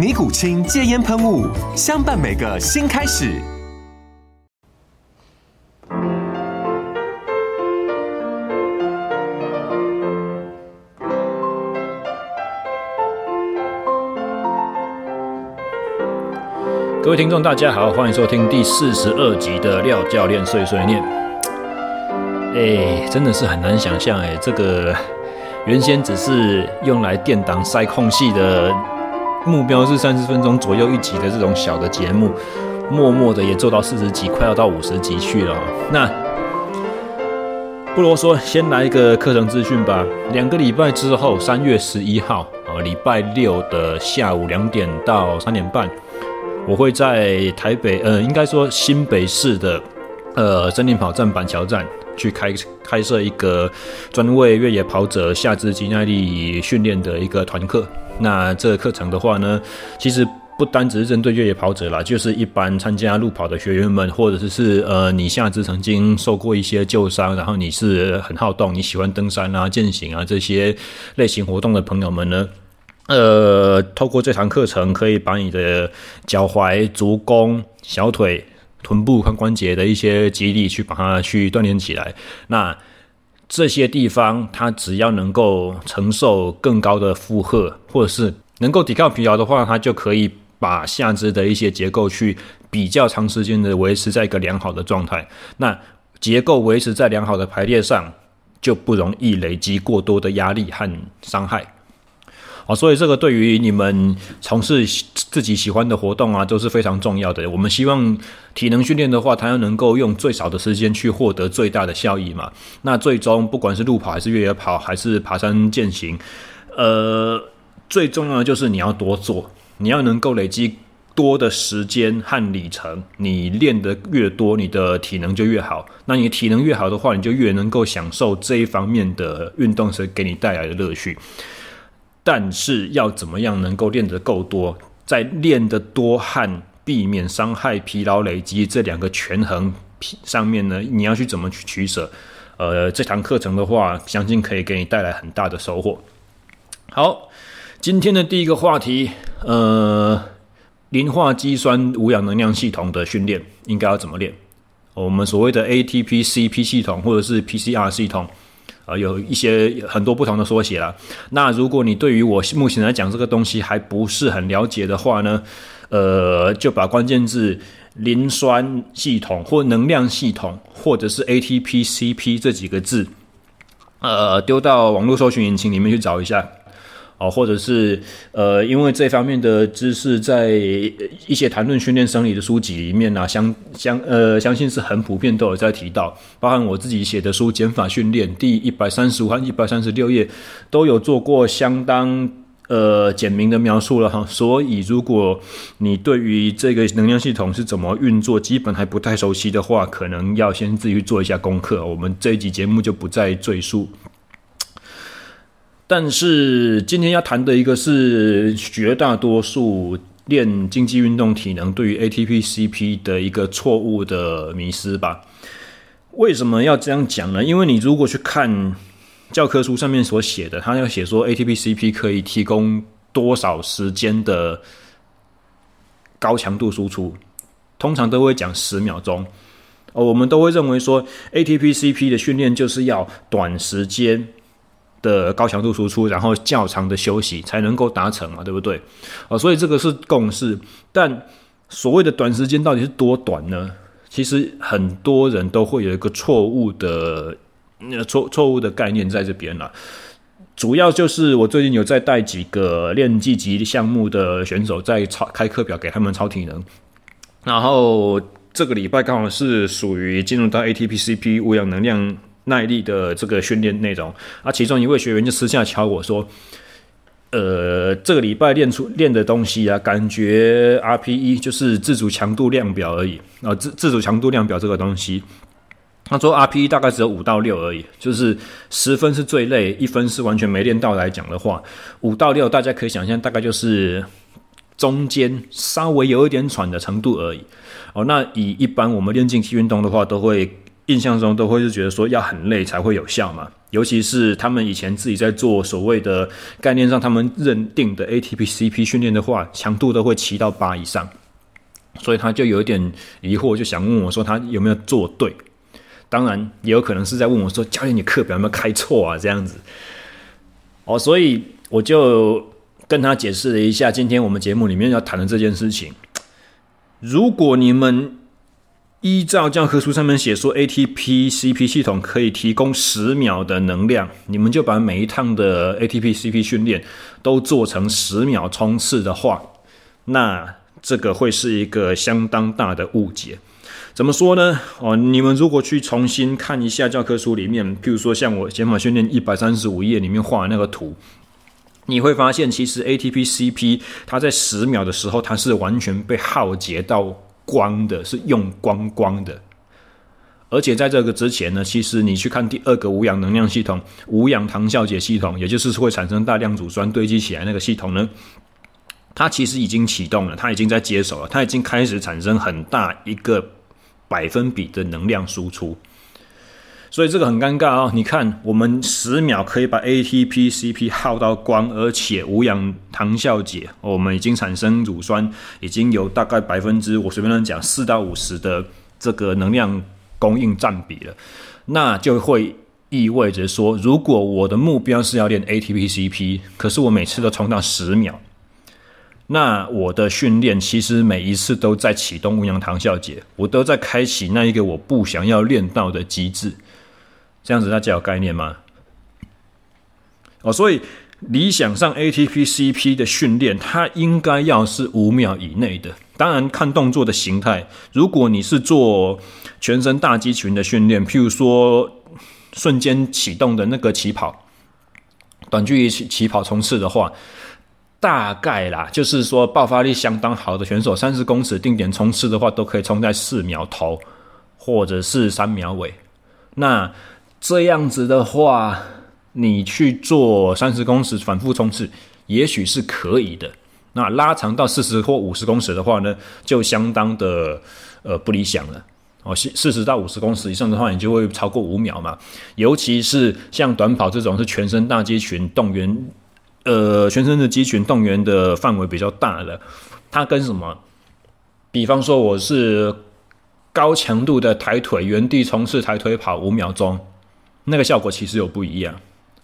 尼古清戒烟喷雾，相伴每个新开始。各位听众，大家好，欢迎收听第四十二集的廖教练碎碎念。哎，真的是很难想象，哎，这个原先只是用来垫档塞空隙的。目标是三十分钟左右一集的这种小的节目，默默的也做到四十集，快要到五十集去了。那不啰嗦，先来一个课程资讯吧。两个礼拜之后，三月十一号，呃，礼拜六的下午两点到三点半，我会在台北，呃，应该说新北市的，呃，森林跑站板桥站。去开开设一个专为越野跑者下肢肌耐力训练的一个团课。那这个课程的话呢，其实不单只是针对越野跑者啦，就是一般参加路跑的学员们，或者是呃你下肢曾经受过一些旧伤，然后你是很好动，你喜欢登山啊、健行啊这些类型活动的朋友们呢，呃，透过这堂课程可以把你的脚踝、足弓、小腿。臀部髋关节的一些肌力去把它去锻炼起来，那这些地方它只要能够承受更高的负荷，或者是能够抵抗疲劳的话，它就可以把下肢的一些结构去比较长时间的维持在一个良好的状态。那结构维持在良好的排列上，就不容易累积过多的压力和伤害。啊，所以这个对于你们从事自己喜欢的活动啊，都是非常重要的。我们希望体能训练的话，它要能够用最少的时间去获得最大的效益嘛。那最终不管是路跑还是越野跑，还是爬山健行，呃，最重要的就是你要多做，你要能够累积多的时间和里程。你练得越多，你的体能就越好。那你体能越好的话，你就越能够享受这一方面的运动所给你带来的乐趣。但是要怎么样能够练得够多，在练得多和避免伤害、疲劳累积这两个权衡上面呢？你要去怎么去取舍？呃，这堂课程的话，相信可以给你带来很大的收获。好，今天的第一个话题，呃，磷化肌酸无氧能量系统的训练应该要怎么练？我们所谓的 ATP-CP 系统或者是 PCR 系统。呃，有一些很多不同的缩写了。那如果你对于我目前来讲这个东西还不是很了解的话呢，呃，就把关键字磷酸系统或能量系统，或者是 ATP-CP 这几个字，呃，丢到网络搜寻引擎里面去找一下。哦，或者是呃，因为这方面的知识在一些谈论训练生理的书籍里面呢、相相呃，相信是很普遍都有在提到，包含我自己写的书《减法训练》第一百三十五和一百三十六页都有做过相当呃简明的描述了哈。所以，如果你对于这个能量系统是怎么运作，基本还不太熟悉的话，可能要先自己去做一下功课。我们这一集节目就不再赘述。但是今天要谈的一个是绝大多数练竞技运动体能对于 ATP-CP 的一个错误的迷失吧？为什么要这样讲呢？因为你如果去看教科书上面所写的，他要写说 ATP-CP 可以提供多少时间的高强度输出，通常都会讲十秒钟。哦，我们都会认为说 ATP-CP 的训练就是要短时间。的高强度输出，然后较长的休息才能够达成嘛，对不对？啊，所以这个是共识。但所谓的短时间到底是多短呢？其实很多人都会有一个错误的错错误的概念在这边了。主要就是我最近有在带几个练技级项目的选手在操开课表给他们操体能，然后这个礼拜刚好是属于进入到 ATP-CP 无氧能量耐力的这个训练内容，啊，其中一位学员就私下敲我说。呃，这个礼拜练出练的东西啊，感觉 RPE 就是自主强度量表而已啊，自自主强度量表这个东西，他说 RPE 大概只有五到六而已，就是十分是最累，一分是完全没练到来讲的话，五到六大家可以想象，大概就是中间稍微有一点喘的程度而已。哦，那以一般我们练竞技运动的话，都会。印象中都会是觉得说要很累才会有效嘛，尤其是他们以前自己在做所谓的概念上，他们认定的 ATP-CP 训练的话，强度都会七到八以上，所以他就有一点疑惑，就想问我说他有没有做对？当然也有可能是在问我说教练，你课表有没有开错啊？这样子。哦，所以我就跟他解释了一下，今天我们节目里面要谈的这件事情，如果你们。依照教科书上面写说，ATP-CP 系统可以提供十秒的能量，你们就把每一趟的 ATP-CP 训练都做成十秒冲刺的话，那这个会是一个相当大的误解。怎么说呢？哦，你们如果去重新看一下教科书里面，譬如说像我减法训练一百三十五页里面画的那个图，你会发现其实 ATP-CP 它在十秒的时候，它是完全被耗竭到。光的是用光光的，而且在这个之前呢，其实你去看第二个无氧能量系统——无氧糖酵解系统，也就是会产生大量乳酸堆积起来那个系统呢，它其实已经启动了，它已经在接手了，它已经开始产生很大一个百分比的能量输出。所以这个很尴尬哦。你看，我们十秒可以把 ATP-CP 耗到光，而且无氧糖酵解，我们已经产生乳酸，已经有大概百分之我随便乱讲四到五十的这个能量供应占比了。那就会意味着说，如果我的目标是要练 ATP-CP，可是我每次都冲到十秒，那我的训练其实每一次都在启动无氧糖酵解，我都在开启那一个我不想要练到的机制。这样子大家有概念吗？哦，所以理想上 ATP-CP 的训练，它应该要是五秒以内的。当然看动作的形态，如果你是做全身大肌群的训练，譬如说瞬间启动的那个起跑、短距离起起跑冲刺的话，大概啦，就是说爆发力相当好的选手，三十公尺定点冲刺的话，都可以冲在四秒头或者是三秒尾。那这样子的话，你去做三十公尺反复冲刺，也许是可以的。那拉长到四十或五十公尺的话呢，就相当的呃不理想了。哦，四四十到五十公尺以上的话，你就会超过五秒嘛。尤其是像短跑这种是全身大肌群动员，呃，全身的肌群动员的范围比较大的，它跟什么？比方说，我是高强度的抬腿原地冲刺抬腿跑五秒钟。那个效果其实有不一样，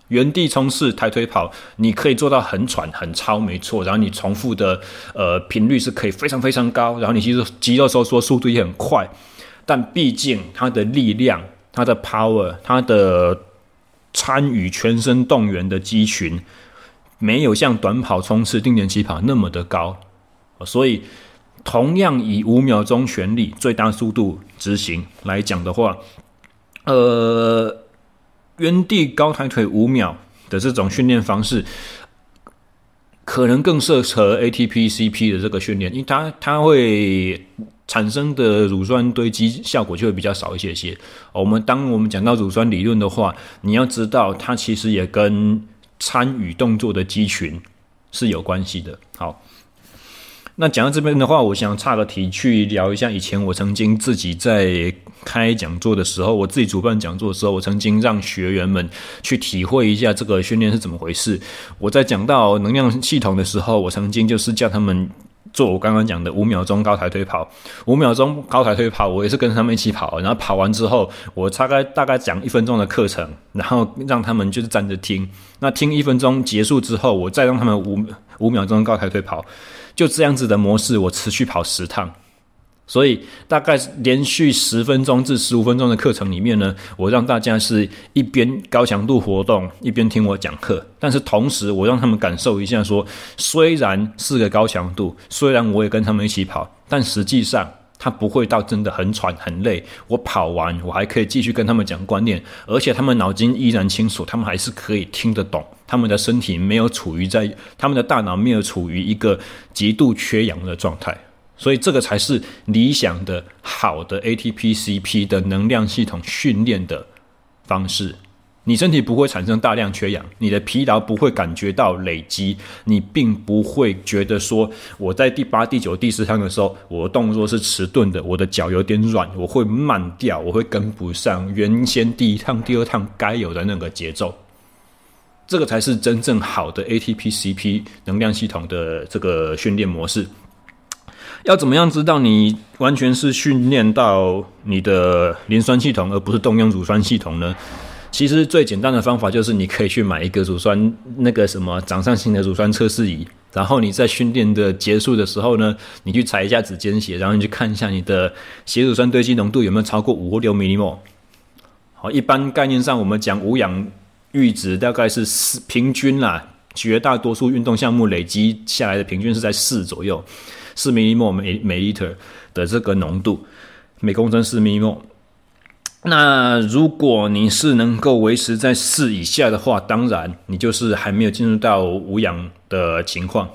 原地冲刺抬腿跑，你可以做到很喘很超，没错。然后你重复的呃频率是可以非常非常高，然后你其实肌肉收缩速度也很快。但毕竟它的力量、它的 power、它的参与全身动员的肌群，没有像短跑冲刺定点起跑那么的高。所以，同样以五秒钟全力最大速度执行来讲的话，呃。原地高抬腿五秒的这种训练方式，可能更适合 ATP-CP 的这个训练，因为它它会产生的乳酸堆积效果就会比较少一些些。我们当我们讲到乳酸理论的话，你要知道它其实也跟参与动作的肌群是有关系的。好。那讲到这边的话，我想岔个题去聊一下。以前我曾经自己在开讲座的时候，我自己主办讲座的时候，我曾经让学员们去体会一下这个训练是怎么回事。我在讲到能量系统的时候，我曾经就是叫他们做我刚刚讲的五秒钟高抬腿跑，五秒钟高抬腿跑，我也是跟他们一起跑。然后跑完之后，我大概大概讲一分钟的课程，然后让他们就是站着听。那听一分钟结束之后，我再让他们五五秒钟高抬腿跑。就这样子的模式，我持续跑十趟，所以大概连续十分钟至十五分钟的课程里面呢，我让大家是一边高强度活动，一边听我讲课。但是同时，我让他们感受一下说，虽然是个高强度，虽然我也跟他们一起跑，但实际上他不会到真的很喘很累。我跑完，我还可以继续跟他们讲观念，而且他们脑筋依然清楚，他们还是可以听得懂。他们的身体没有处于在，他们的大脑没有处于一个极度缺氧的状态。所以这个才是理想的好的 ATP-CP 的能量系统训练的方式。你身体不会产生大量缺氧，你的疲劳不会感觉到累积，你并不会觉得说我在第八、第九、第十趟的时候，我的动作是迟钝的，我的脚有点软，我会慢掉，我会跟不上原先第一趟、第二趟该有的那个节奏。这个才是真正好的 ATP-CP 能量系统的这个训练模式。要怎么样知道你完全是训练到你的磷酸系统，而不是动用乳酸系统呢？其实最简单的方法就是你可以去买一个乳酸那个什么掌上型的乳酸测试仪，然后你在训练的结束的时候呢，你去采一下指尖血，然后你去看一下你的血乳酸堆积浓度有没有超过五或六 mmol。好，一般概念上我们讲无氧阈值大概是四，平均啦，绝大多数运动项目累积下来的平均是在四左右。四 mmol 每每升的这个浓度，每公升四 mmol。那如果你是能够维持在四以下的话，当然你就是还没有进入到无氧的情况。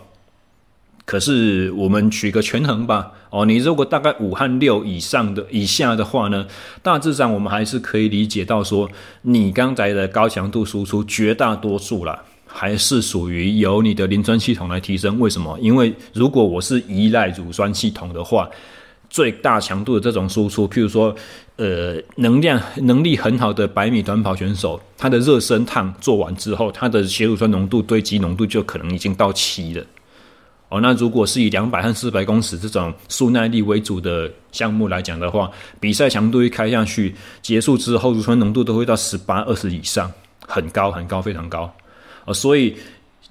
可是我们取个权衡吧，哦，你如果大概五和六以上的以下的话呢，大致上我们还是可以理解到说，你刚才的高强度输出绝大多数了。还是属于由你的磷酸系统来提升。为什么？因为如果我是依赖乳酸系统的话，最大强度的这种输出，譬如说，呃，能量能力很好的百米短跑选手，他的热身烫做完之后，他的血乳酸浓度堆积浓度就可能已经到七了。哦，那如果是以两百和四百公尺这种速耐力为主的项目来讲的话，比赛强度一开下去，结束之后乳酸浓度都会到十八、二十以上，很高很高，非常高。啊，所以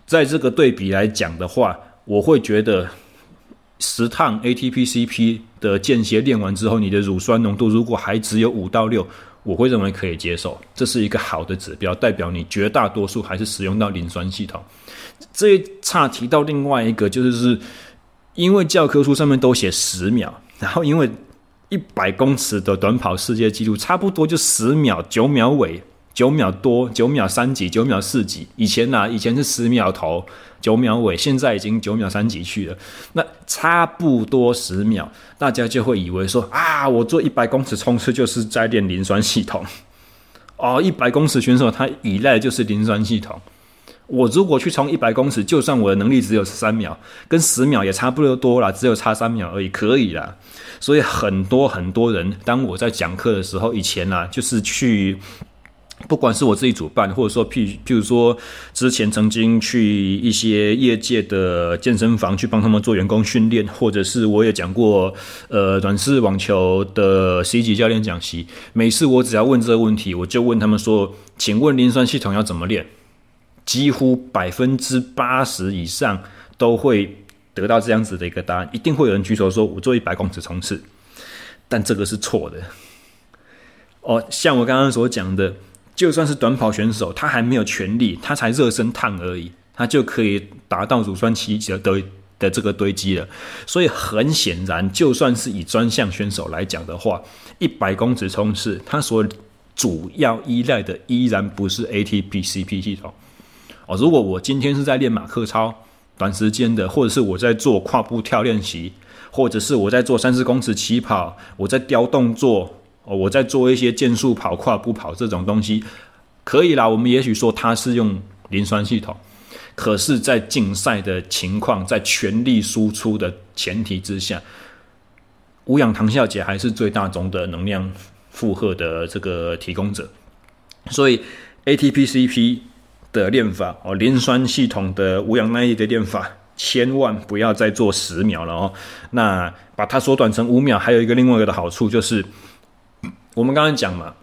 在这个对比来讲的话，我会觉得十趟 ATP-CP 的间歇练完之后，你的乳酸浓度如果还只有五到六，我会认为可以接受，这是一个好的指标，代表你绝大多数还是使用到磷酸系统。这一差提到另外一个，就是是因为教科书上面都写十秒，然后因为一百公尺的短跑世界纪录差不多就十秒，九秒尾。九秒多，九秒三级，九秒四级。以前呢、啊，以前是十秒头，九秒尾，现在已经九秒三级去了。那差不多十秒，大家就会以为说啊，我做一百公尺冲刺就是在练磷酸系统。哦，一百公尺选手他依赖就是磷酸系统。我如果去冲一百公尺，就算我的能力只有三秒，跟十秒也差不多多了，只有差三秒而已，可以啦。所以很多很多人，当我在讲课的时候，以前啊，就是去。不管是我自己主办，或者说譬譬如说之前曾经去一些业界的健身房去帮他们做员工训练，或者是我也讲过，呃，软式网球的 C 级教练讲习。每次我只要问这个问题，我就问他们说：“请问磷酸系统要怎么练？”几乎百分之八十以上都会得到这样子的一个答案。一定会有人举手说：“我做一百公尺冲刺。”但这个是错的。哦，像我刚刚所讲的。就算是短跑选手，他还没有全力，他才热身烫而已，他就可以达到乳酸期的的的这个堆积了。所以很显然，就算是以专项选手来讲的话，一百公尺冲刺，他所主要依赖的依然不是 ATP-CP 系统。哦，如果我今天是在练马克操，短时间的，或者是我在做跨步跳练习，或者是我在做三十公尺起跑，我在雕动作。哦，我在做一些健速跑、跨步跑这种东西，可以啦。我们也许说它是用磷酸系统，可是，在竞赛的情况，在全力输出的前提之下，无氧糖酵解还是最大宗的能量负荷的这个提供者。所以，ATP-CP 的练法哦，磷酸系统的无氧耐力的练法，千万不要再做十秒了哦。那把它缩短成五秒，还有一个另外一个的好处就是。我们刚刚讲嘛，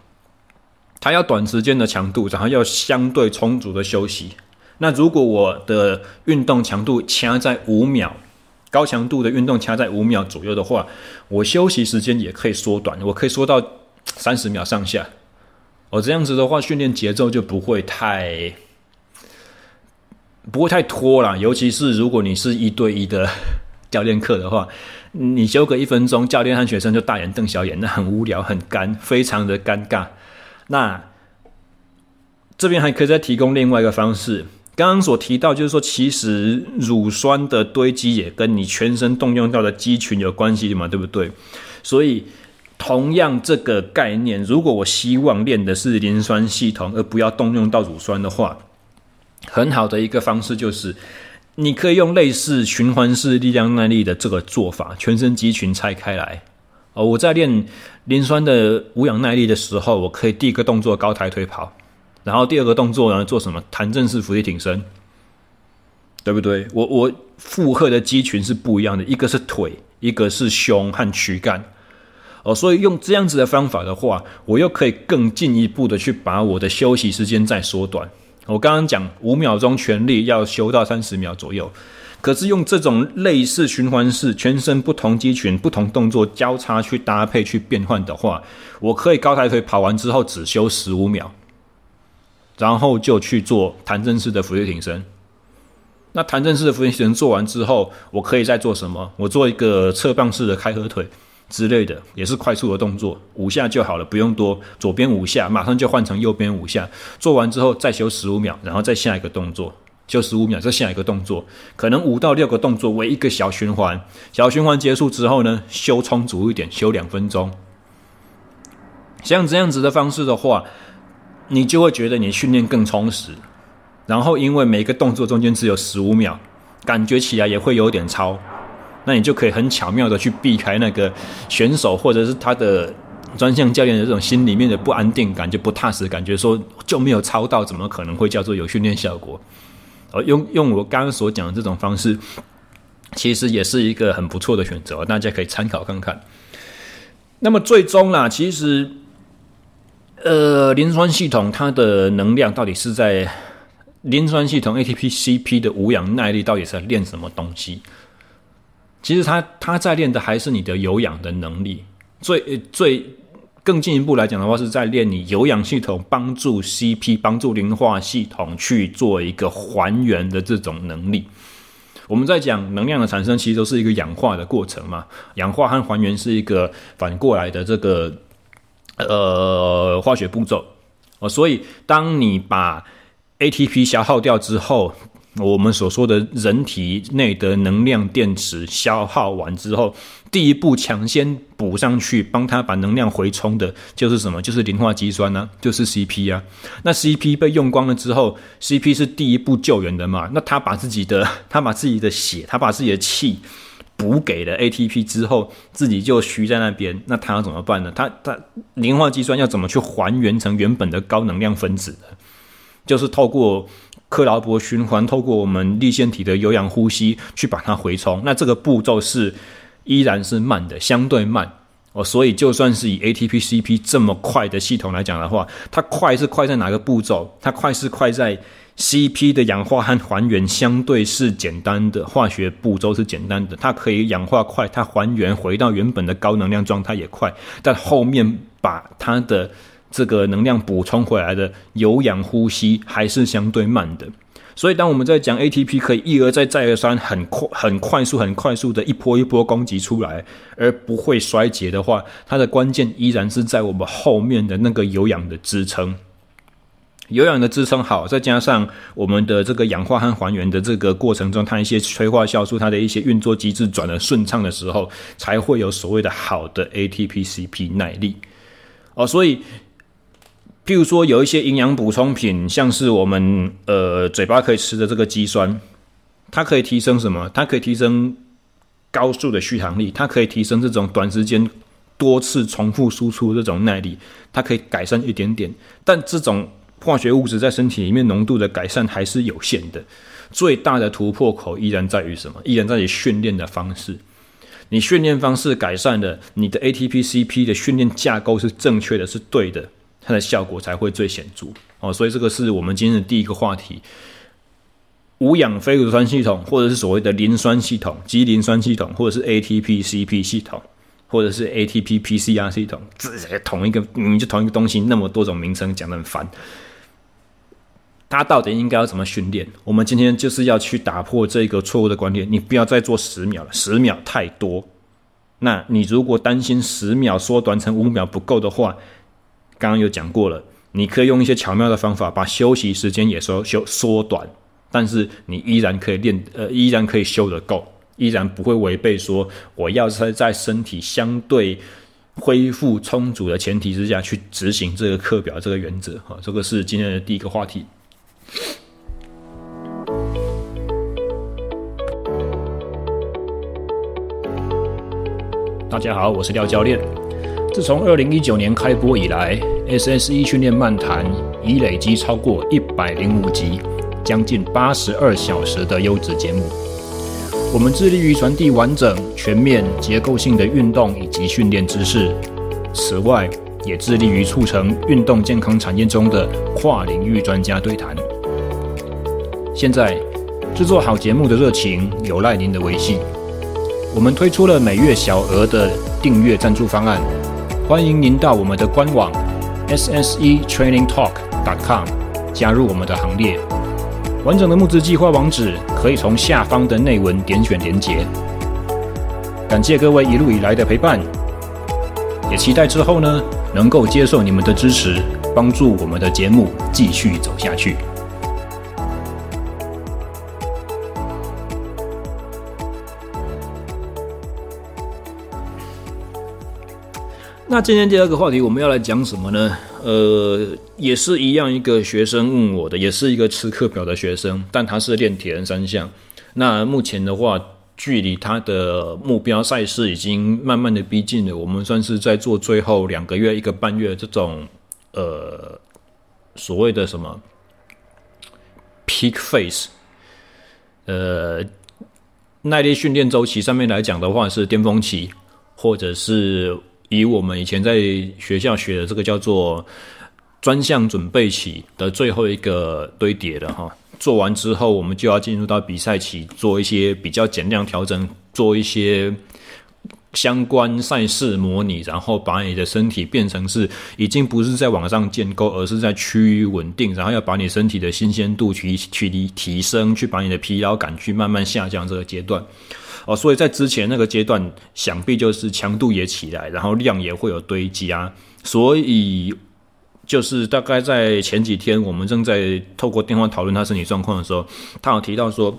它要短时间的强度，然后要相对充足的休息。那如果我的运动强度掐在五秒，高强度的运动掐在五秒左右的话，我休息时间也可以缩短，我可以缩到三十秒上下。哦，这样子的话，训练节奏就不会太不会太拖啦。尤其是如果你是一对一的教练课的话，你休个一分钟，教练和学生就大眼瞪小眼，那很无聊，很干，非常的尴尬。那这边还可以再提供另外一个方式。刚刚所提到，就是说，其实乳酸的堆积也跟你全身动用到的肌群有关系嘛，对不对？所以，同样这个概念，如果我希望练的是磷酸系统，而不要动用到乳酸的话，很好的一个方式就是，你可以用类似循环式力量耐力的这个做法，全身肌群拆开来。哦，我在练磷酸的无氧耐力的时候，我可以第一个动作高抬腿跑。然后第二个动作呢，做什么？弹正式伏地挺身，对不对？我我负荷的肌群是不一样的，一个是腿，一个是胸和躯干。哦，所以用这样子的方法的话，我又可以更进一步的去把我的休息时间再缩短。我刚刚讲五秒钟全力要休到三十秒左右，可是用这种类似循环式，全身不同肌群、不同动作交叉去搭配去变换的话，我可以高抬腿跑完之后只休十五秒。然后就去做弹正式的伏地挺身。那弹正式的伏地挺身做完之后，我可以再做什么？我做一个侧棒式的开合腿之类的，也是快速的动作，五下就好了，不用多。左边五下，马上就换成右边五下。做完之后再休十五秒，然后再下一个动作，休十五秒，再下一个动作，可能五到六个动作为一个小循环。小循环结束之后呢，休充足一点，休两分钟。像这样子的方式的话。你就会觉得你训练更充实，然后因为每个动作中间只有十五秒，感觉起来也会有点超，那你就可以很巧妙的去避开那个选手或者是他的专项教练的这种心里面的不安定感，就不踏实感觉，说就没有超到，怎么可能会叫做有训练效果？呃，用用我刚刚所讲的这种方式，其实也是一个很不错的选择，大家可以参考看看。那么最终啦，其实。呃，磷酸系统它的能量到底是在磷酸系统 ATP CP 的无氧耐力到底是在练什么东西？其实它它在练的还是你的有氧的能力。最最更进一步来讲的话，是在练你有氧系统帮助 CP 帮助磷化系统去做一个还原的这种能力。我们在讲能量的产生，其实都是一个氧化的过程嘛。氧化和还原是一个反过来的这个。呃，化学步骤哦，所以当你把 ATP 消耗掉之后，我们所说的人体内的能量电池消耗完之后，第一步抢先补上去，帮他把能量回充的，就是什么？就是磷化肌酸呢、就是 CP 啊。那 CP 被用光了之后，CP 是第一步救援的嘛？那他把自己的，他把自己的血，他把自己的气。补给了 ATP 之后，自己就虚在那边，那他要怎么办呢？他他磷化肌酸要怎么去还原成原本的高能量分子呢？就是透过克劳伯循环，透过我们粒线体的有氧呼吸去把它回充。那这个步骤是依然是慢的，相对慢哦。所以就算是以 ATP CP 这么快的系统来讲的话，它快是快在哪个步骤？它快是快在。CP 的氧化和还原相对是简单的，化学步骤是简单的，它可以氧化快，它还原回到原本的高能量状态也快，但后面把它的这个能量补充回来的有氧呼吸还是相对慢的。所以当我们在讲 ATP 可以一而再再而三很快很快速很快速的一波一波攻击出来，而不会衰竭的话，它的关键依然是在我们后面的那个有氧的支撑。有氧的支撑好，再加上我们的这个氧化和还原的这个过程中，它一些催化酵素，它的一些运作机制转得顺畅的时候，才会有所谓的好的 ATP-CP 耐力。哦，所以，譬如说有一些营养补充品，像是我们呃嘴巴可以吃的这个肌酸，它可以提升什么？它可以提升高速的续航力，它可以提升这种短时间多次重复输出这种耐力，它可以改善一点点，但这种。化学物质在身体里面浓度的改善还是有限的，最大的突破口依然在于什么？依然在于训练的方式。你训练方式改善了，你的 ATP-CP 的训练架构是正确的，是对的，它的效果才会最显著哦。所以这个是我们今天的第一个话题。无氧非乳酸系统，或者是所谓的磷酸系统、肌磷酸系统，或者是 ATP-CP 系统，或者是 ATP-PCR 系统，这同一个，明明就同一个东西，那么多种名称，讲得很烦。它到底应该要怎么训练？我们今天就是要去打破这个错误的观念。你不要再做十秒了，十秒太多。那你如果担心十秒缩短成五秒不够的话，刚刚有讲过了，你可以用一些巧妙的方法，把休息时间也缩缩缩短。但是你依然可以练，呃，依然可以修得够，依然不会违背说我要是在身体相对恢复充足的前提之下去执行这个课表这个原则。哈，这个是今天的第一个话题。大家好，我是廖教练。自从二零一九年开播以来，SSE 训练漫谈已累积超过一百零五集。将近八十二小时的优质节目，我们致力于传递完整、全面、结构性的运动以及训练知识。此外，也致力于促成运动健康产业中的跨领域专家对谈。现在，制作好节目的热情有赖您的维系。我们推出了每月小额的订阅赞助方案，欢迎您到我们的官网 ssetrainingtalk.com 加入我们的行列。完整的募资计划网址可以从下方的内文点选连结。感谢各位一路以来的陪伴，也期待之后呢能够接受你们的支持，帮助我们的节目继续走下去。那今天第二个话题我们要来讲什么呢？呃，也是一样，一个学生问我的，也是一个吃课表的学生，但他是练铁人三项。那目前的话，距离他的目标赛事已经慢慢的逼近了。我们算是在做最后两个月、一个半月这种呃所谓的什么 peak phase，呃，耐力训练周期上面来讲的话是巅峰期，或者是。以我们以前在学校学的这个叫做专项准备期的最后一个堆叠的哈，做完之后，我们就要进入到比赛期，做一些比较减量调整，做一些相关赛事模拟，然后把你的身体变成是已经不是在往上建构，而是在趋于稳定，然后要把你身体的新鲜度去去提提升，去把你的疲劳感去慢慢下降这个阶段。哦，所以在之前那个阶段，想必就是强度也起来，然后量也会有堆积啊。所以就是大概在前几天，我们正在透过电话讨论他身体状况的时候，他有提到说，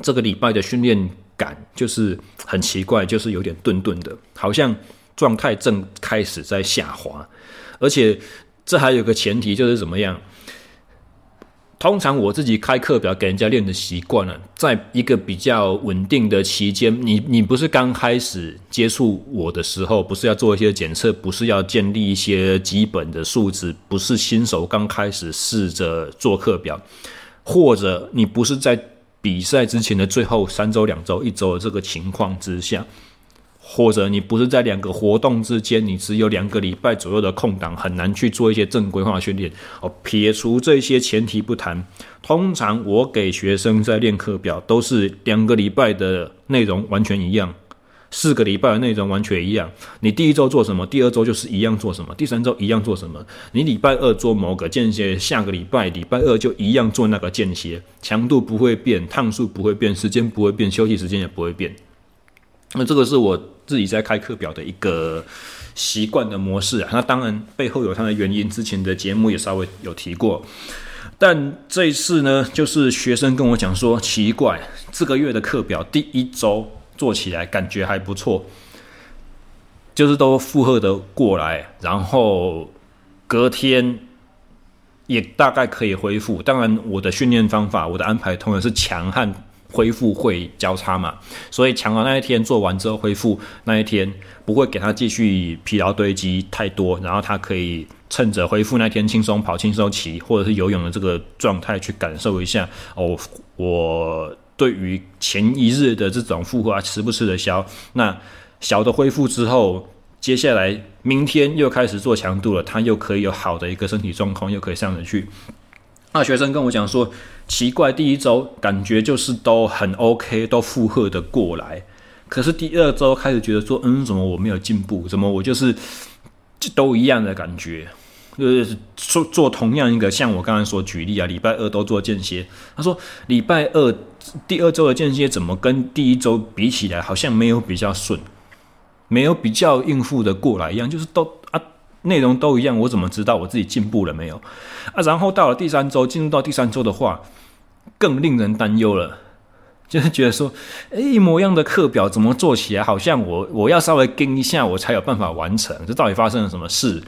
这个礼拜的训练感就是很奇怪，就是有点顿顿的，好像状态正开始在下滑。而且这还有个前提，就是怎么样？通常我自己开课表给人家练的习惯了，在一个比较稳定的期间，你你不是刚开始接触我的时候，不是要做一些检测，不是要建立一些基本的素质，不是新手刚开始试着做课表，或者你不是在比赛之前的最后三周、两周、一周的这个情况之下。或者你不是在两个活动之间，你只有两个礼拜左右的空档，很难去做一些正规化训练。哦，撇除这些前提不谈，通常我给学生在练课表都是两个礼拜的内容完全一样，四个礼拜的内容完全一样。你第一周做什么，第二周就是一样做什么，第三周一样做什么。你礼拜二做某个间歇，下个礼拜礼拜二就一样做那个间歇，强度不会变，趟数不会变，时间不会变，休息时间也不会变。那这个是我自己在开课表的一个习惯的模式啊。那当然背后有它的原因，之前的节目也稍微有提过。但这一次呢，就是学生跟我讲说，奇怪，这个月的课表第一周做起来感觉还不错，就是都负荷的过来，然后隔天也大概可以恢复。当然，我的训练方法，我的安排通常是强悍。恢复会交叉嘛，所以强劳那一天做完之后，恢复那一天不会给他继续疲劳堆积太多，然后他可以趁着恢复那天轻松跑、轻松骑，或者是游泳的这个状态去感受一下哦。我对于前一日的这种负荷，吃不吃得消？那小的恢复之后，接下来明天又开始做强度了，他又可以有好的一个身体状况，又可以上得去。那学生跟我讲说，奇怪，第一周感觉就是都很 OK，都负荷的过来，可是第二周开始觉得说，嗯，怎么我没有进步？怎么我就是都一样的感觉？就是做做同样一个，像我刚才所举例啊，礼拜二都做间歇。他说礼拜二第二周的间歇怎么跟第一周比起来，好像没有比较顺，没有比较应付的过来一样，就是都啊。内容都一样，我怎么知道我自己进步了没有？啊，然后到了第三周，进入到第三周的话，更令人担忧了，就是觉得说，诶，一模一样的课表怎么做起来，好像我我要稍微跟一下，我才有办法完成，这到底发生了什么事？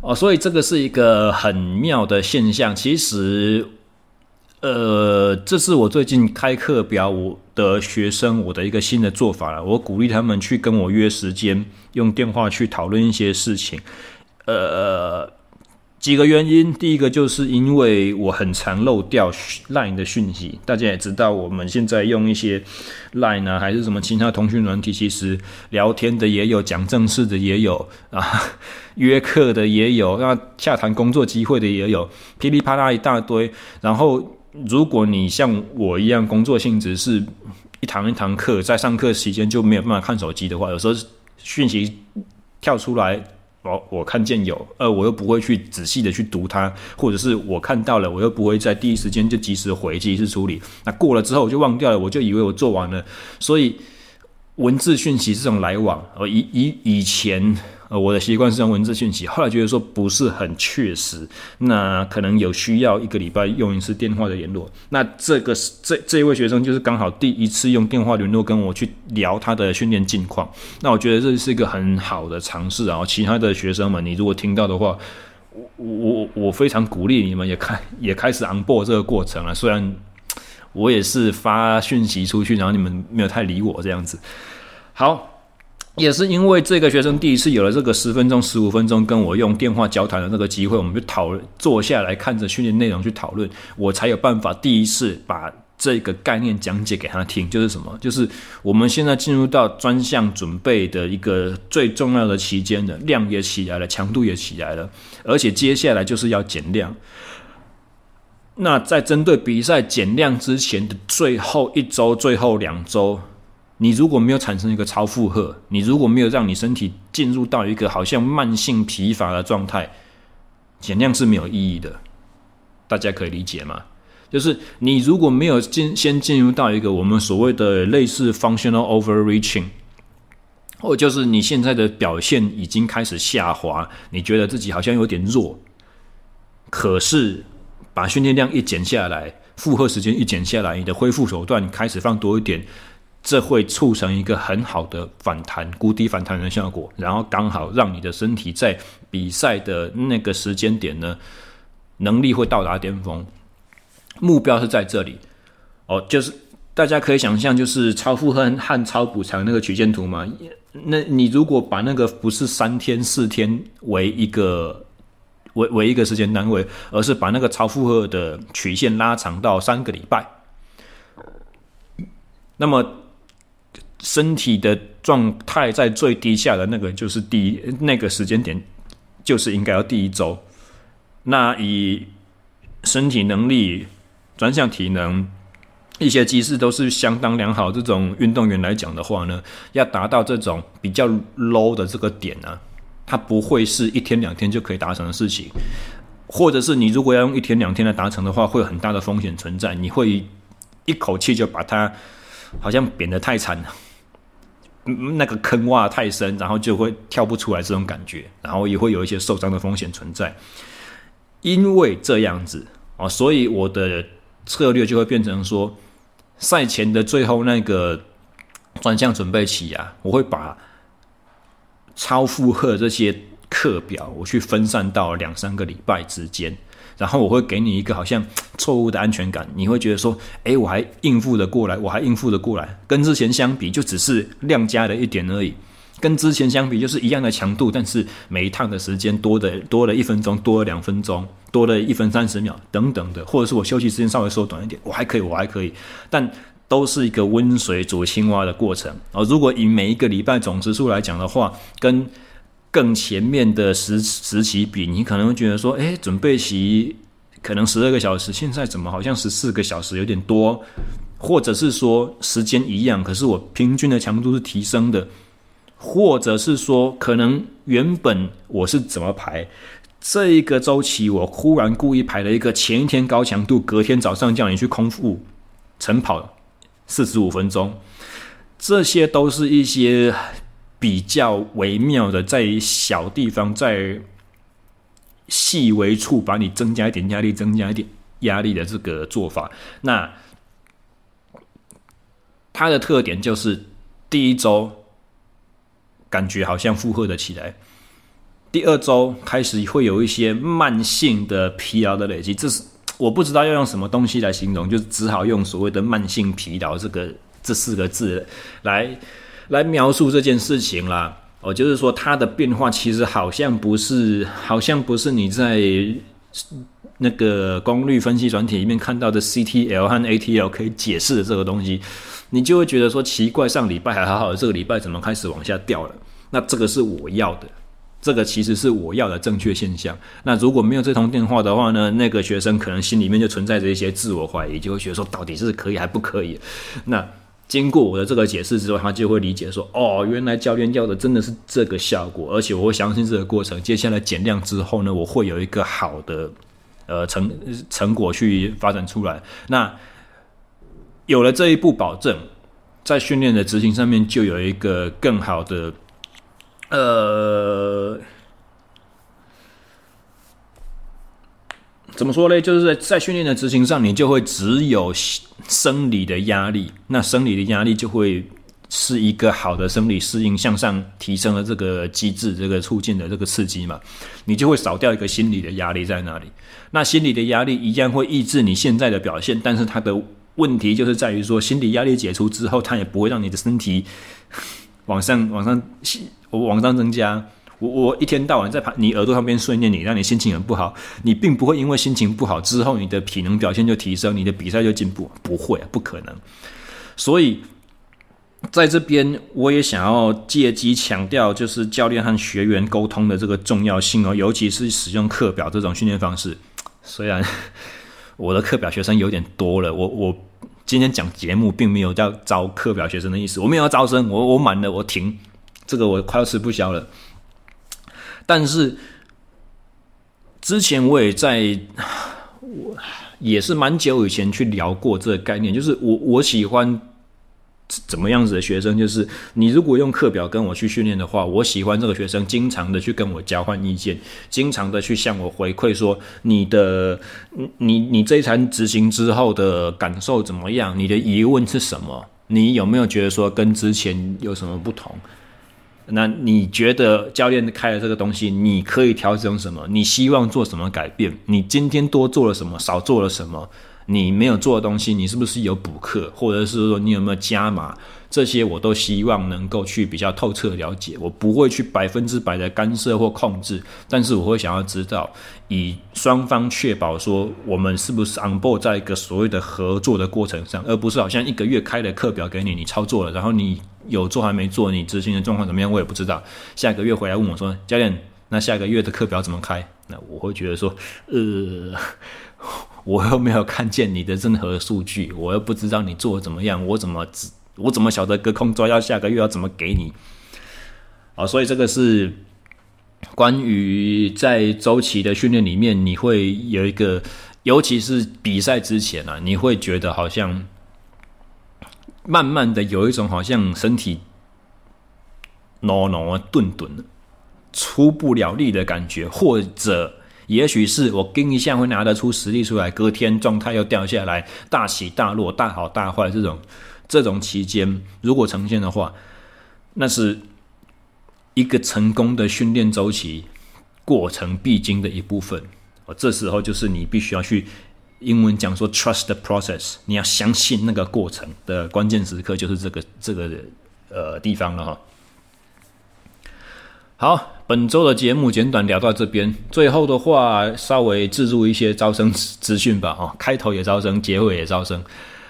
哦，所以这个是一个很妙的现象，其实。呃，这是我最近开课表我的学生我的一个新的做法了。我鼓励他们去跟我约时间，用电话去讨论一些事情。呃，几个原因，第一个就是因为我很常漏掉 Line 的讯息。大家也知道，我们现在用一些 Line 啊，还是什么其他通讯软体，其实聊天的也有，讲正事的也有啊，约课的也有，那洽谈工作机会的也有，噼里啪啦一大堆，然后。如果你像我一样工作性质是一堂一堂课，在上课时间就没有办法看手机的话，有时候讯息跳出来，我我看见有，呃，我又不会去仔细的去读它，或者是我看到了，我又不会在第一时间就及时回，及时处理，那过了之后我就忘掉了，我就以为我做完了，所以文字讯息这种来往，而以以以前。呃，我的习惯是用文字讯息，后来觉得说不是很确实，那可能有需要一个礼拜用一次电话的联络。那这个这这一位学生就是刚好第一次用电话联络跟我去聊他的训练近况。那我觉得这是一个很好的尝试啊。其他的学生们，你如果听到的话，我我我非常鼓励你们也开也开始 on board 这个过程了。虽然我也是发讯息出去，然后你们没有太理我这样子。好。也是因为这个学生第一次有了这个十分钟、十五分钟跟我用电话交谈的那个机会，我们就讨论，坐下来看着训练内容去讨论，我才有办法第一次把这个概念讲解给他听。就是什么？就是我们现在进入到专项准备的一个最重要的期间了，量也起来了，强度也起来了，而且接下来就是要减量。那在针对比赛减量之前的最后一周、最后两周。你如果没有产生一个超负荷，你如果没有让你身体进入到一个好像慢性疲乏的状态，减量是没有意义的。大家可以理解吗？就是你如果没有进先进入到一个我们所谓的类似 functional overreaching，或就是你现在的表现已经开始下滑，你觉得自己好像有点弱，可是把训练量一减下来，负荷时间一减下来，你的恢复手段开始放多一点。这会促成一个很好的反弹，谷底反弹的效果，然后刚好让你的身体在比赛的那个时间点呢，能力会到达巅峰。目标是在这里，哦，就是大家可以想象，就是超负荷和超补偿那个曲线图嘛。那你如果把那个不是三天四天为一个为为一个时间单位，而是把那个超负荷的曲线拉长到三个礼拜，那么。身体的状态在最低下的那个就是第一那个时间点，就是应该要第一周。那以身体能力、专项体能、一些机制都是相当良好，这种运动员来讲的话呢，要达到这种比较 low 的这个点呢，它不会是一天两天就可以达成的事情，或者是你如果要用一天两天来达成的话，会有很大的风险存在，你会一口气就把它好像扁得太惨了。那个坑挖太深，然后就会跳不出来这种感觉，然后也会有一些受伤的风险存在。因为这样子啊，所以我的策略就会变成说，赛前的最后那个专项准备期啊，我会把超负荷这些课表，我去分散到两三个礼拜之间。然后我会给你一个好像错误的安全感，你会觉得说，诶，我还应付得过来，我还应付得过来，跟之前相比就只是量加了一点而已，跟之前相比就是一样的强度，但是每一趟的时间多的多了一分钟，多了两分钟，多了一分三十秒等等的，或者是我休息时间稍微缩短一点，我还可以，我还可以，但都是一个温水煮青蛙的过程啊。如果以每一个礼拜总时数来讲的话，跟更前面的时时期比，你可能会觉得说，诶，准备期可能十二个小时，现在怎么好像十四个小时有点多，或者是说时间一样，可是我平均的强度是提升的，或者是说可能原本我是怎么排，这一个周期我忽然故意排了一个前一天高强度，隔天早上叫你去空腹晨跑四十五分钟，这些都是一些比较微妙的，在小地方在。细微处把你增加一点压力，增加一点压力的这个做法，那它的特点就是第一周感觉好像负荷得起来，第二周开始会有一些慢性的疲劳的累积，这是我不知道要用什么东西来形容，就只好用所谓的慢性疲劳这个这四个字来来描述这件事情啦。哦，就是说它的变化其实好像不是，好像不是你在那个功率分析转体里面看到的 CTL 和 ATL 可以解释的这个东西，你就会觉得说奇怪，上礼拜还好好的，这个礼拜怎么开始往下掉了？那这个是我要的，这个其实是我要的正确现象。那如果没有这通电话的话呢，那个学生可能心里面就存在着一些自我怀疑，就会觉得说到底是可以还不可以？那。经过我的这个解释之后，他就会理解说：“哦，原来教练要的真的是这个效果，而且我会相信这个过程。接下来减量之后呢，我会有一个好的呃成成果去发展出来。那有了这一步保证，在训练的执行上面就有一个更好的呃。”怎么说呢？就是在在训练的执行上，你就会只有生理的压力，那生理的压力就会是一个好的生理适应向上提升的这个机制，这个促进的这个刺激嘛，你就会少掉一个心理的压力在那里。那心理的压力一样会抑制你现在的表现，但是它的问题就是在于说，心理压力解除之后，它也不会让你的身体往上往上往上增加。我我一天到晚在旁你耳朵旁边训练你，让你心情很不好。你并不会因为心情不好之后，你的体能表现就提升，你的比赛就进步，不会，不可能。所以在这边，我也想要借机强调，就是教练和学员沟通的这个重要性哦，尤其是使用课表这种训练方式。虽然 我的课表学生有点多了，我我今天讲节目并没有要招课表学生的意思，我没有要招生，我我满了，我停，这个我快要吃不消了。但是之前我也在，我也是蛮久以前去聊过这个概念，就是我我喜欢怎么样子的学生，就是你如果用课表跟我去训练的话，我喜欢这个学生经常的去跟我交换意见，经常的去向我回馈说你的你你这一场执行之后的感受怎么样？你的疑问是什么？你有没有觉得说跟之前有什么不同？那你觉得教练开了这个东西，你可以调整什么？你希望做什么改变？你今天多做了什么？少做了什么？你没有做的东西，你是不是有补课，或者是说你有没有加码？这些我都希望能够去比较透彻了解。我不会去百分之百的干涉或控制，但是我会想要知道，以双方确保说我们是不是 on board 在一个所谓的合作的过程上，而不是好像一个月开了课表给你，你操作了，然后你有做还没做，你执行的状况怎么样，我也不知道。下个月回来问我说，教练，那下个月的课表怎么开？那我会觉得说，呃。我又没有看见你的任何数据，我又不知道你做的怎么样，我怎么知我怎么晓得隔空抓药下个月要怎么给你？啊，所以这个是关于在周期的训练里面，你会有一个，尤其是比赛之前啊，你会觉得好像慢慢的有一种好像身体挪挪顿顿出不了力的感觉，或者。也许是我跟一下会拿得出实力出来，隔天状态又掉下来，大起大落，大好大坏这种这种期间，如果呈现的话，那是一个成功的训练周期过程必经的一部分。哦，这时候就是你必须要去英文讲说 trust the process，你要相信那个过程的关键时刻就是这个这个呃地方了哈。好。本周的节目简短聊到这边，最后的话稍微置入一些招生资讯吧。哈，开头也招生，结尾也招生。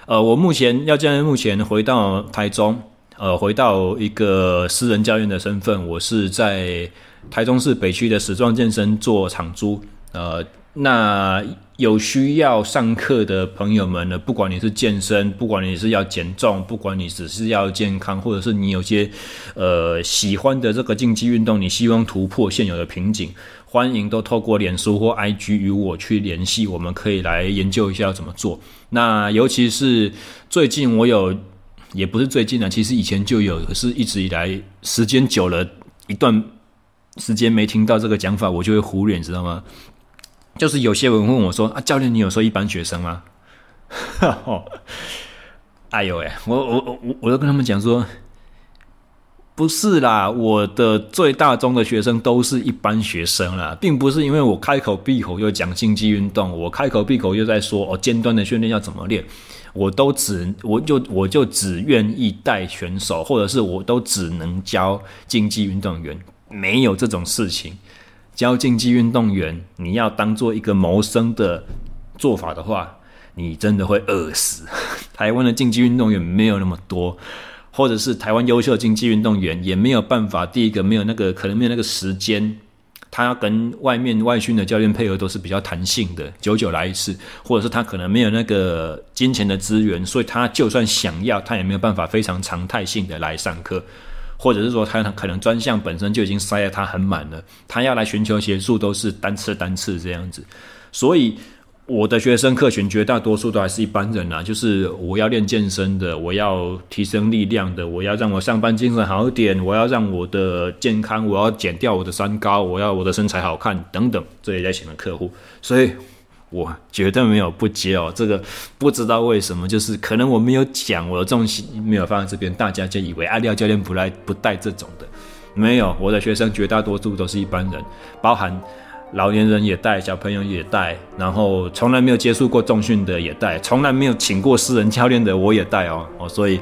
呃，我目前要将，目前回到台中，呃，回到一个私人教练的身份。我是在台中市北区的史壮健身做场租，呃，那有需要上课的朋友们呢，不管你是健身，不管你是要减重，不管你只是要健康，或者是你有些呃喜欢的这个竞技运动，你希望突破现有的瓶颈，欢迎都透过脸书或 IG 与我去联系，我们可以来研究一下要怎么做。那尤其是最近我有，也不是最近啊，其实以前就有，可是一直以来时间久了，一段时间没听到这个讲法，我就会忽略，你知道吗？就是有些人问我说：“啊，教练，你有说一般学生吗？” 哎呦喂，我我我我都跟他们讲说，不是啦，我的最大宗的学生都是一般学生啦，并不是因为我开口闭口又讲竞技运动，我开口闭口又在说哦，尖端的训练要怎么练，我都只我就我就只愿意带选手，或者是我都只能教竞技运动员，没有这种事情。教竞技运动员，你要当做一个谋生的做法的话，你真的会饿死。台湾的竞技运动员没有那么多，或者是台湾优秀的竞技运动员也没有办法。第一个没有那个可能没有那个时间，他跟外面外训的教练配合都是比较弹性的，久久来一次，或者是他可能没有那个金钱的资源，所以他就算想要，他也没有办法非常常态性的来上课。或者是说他可能专项本身就已经塞得他很满了，他要来寻求协助都是单次单次这样子，所以我的学生客群绝大多数都还是一般人啊，就是我要练健身的，我要提升力量的，我要让我上班精神好一点，我要让我的健康，我要减掉我的三高，我要我的身材好看等等这一类型的客户，所以。我绝对没有不接哦，这个不知道为什么，就是可能我没有讲，我的重心没有放在这边，大家就以为阿廖教练不来不带这种的，没有，我的学生绝大多数都是一般人，包含老年人也带，小朋友也带，然后从来没有接触过重训的也带，从来没有请过私人教练的我也带哦哦，所以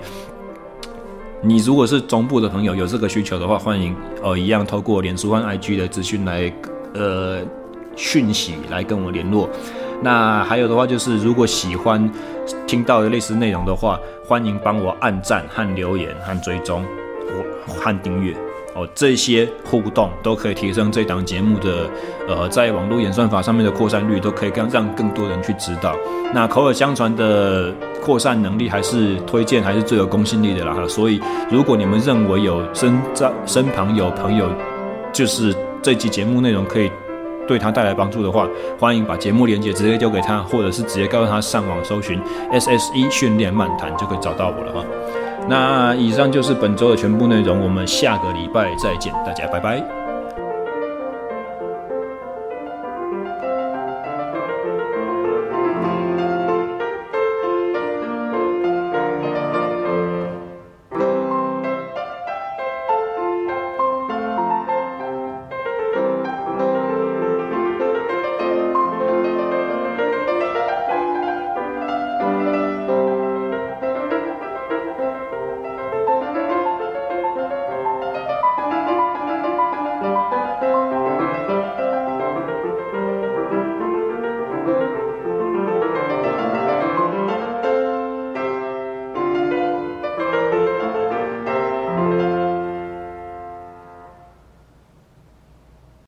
你如果是中部的朋友有这个需求的话，欢迎哦一样透过脸书和 IG 的资讯来呃。讯息来跟我联络，那还有的话就是，如果喜欢听到的类似内容的话，欢迎帮我按赞和留言和追踪我和订阅哦，这些互动都可以提升这档节目的呃，在网络演算法上面的扩散率，都可以让让更多人去知道。那口耳相传的扩散能力还是推荐还是最有公信力的啦。所以，如果你们认为有身在身旁有朋友，就是这期节目内容可以。对他带来帮助的话，欢迎把节目链接直接丢给他，或者是直接告诉他上网搜寻 SSE 训练漫谈就可以找到我了哈。那以上就是本周的全部内容，我们下个礼拜再见，大家拜拜。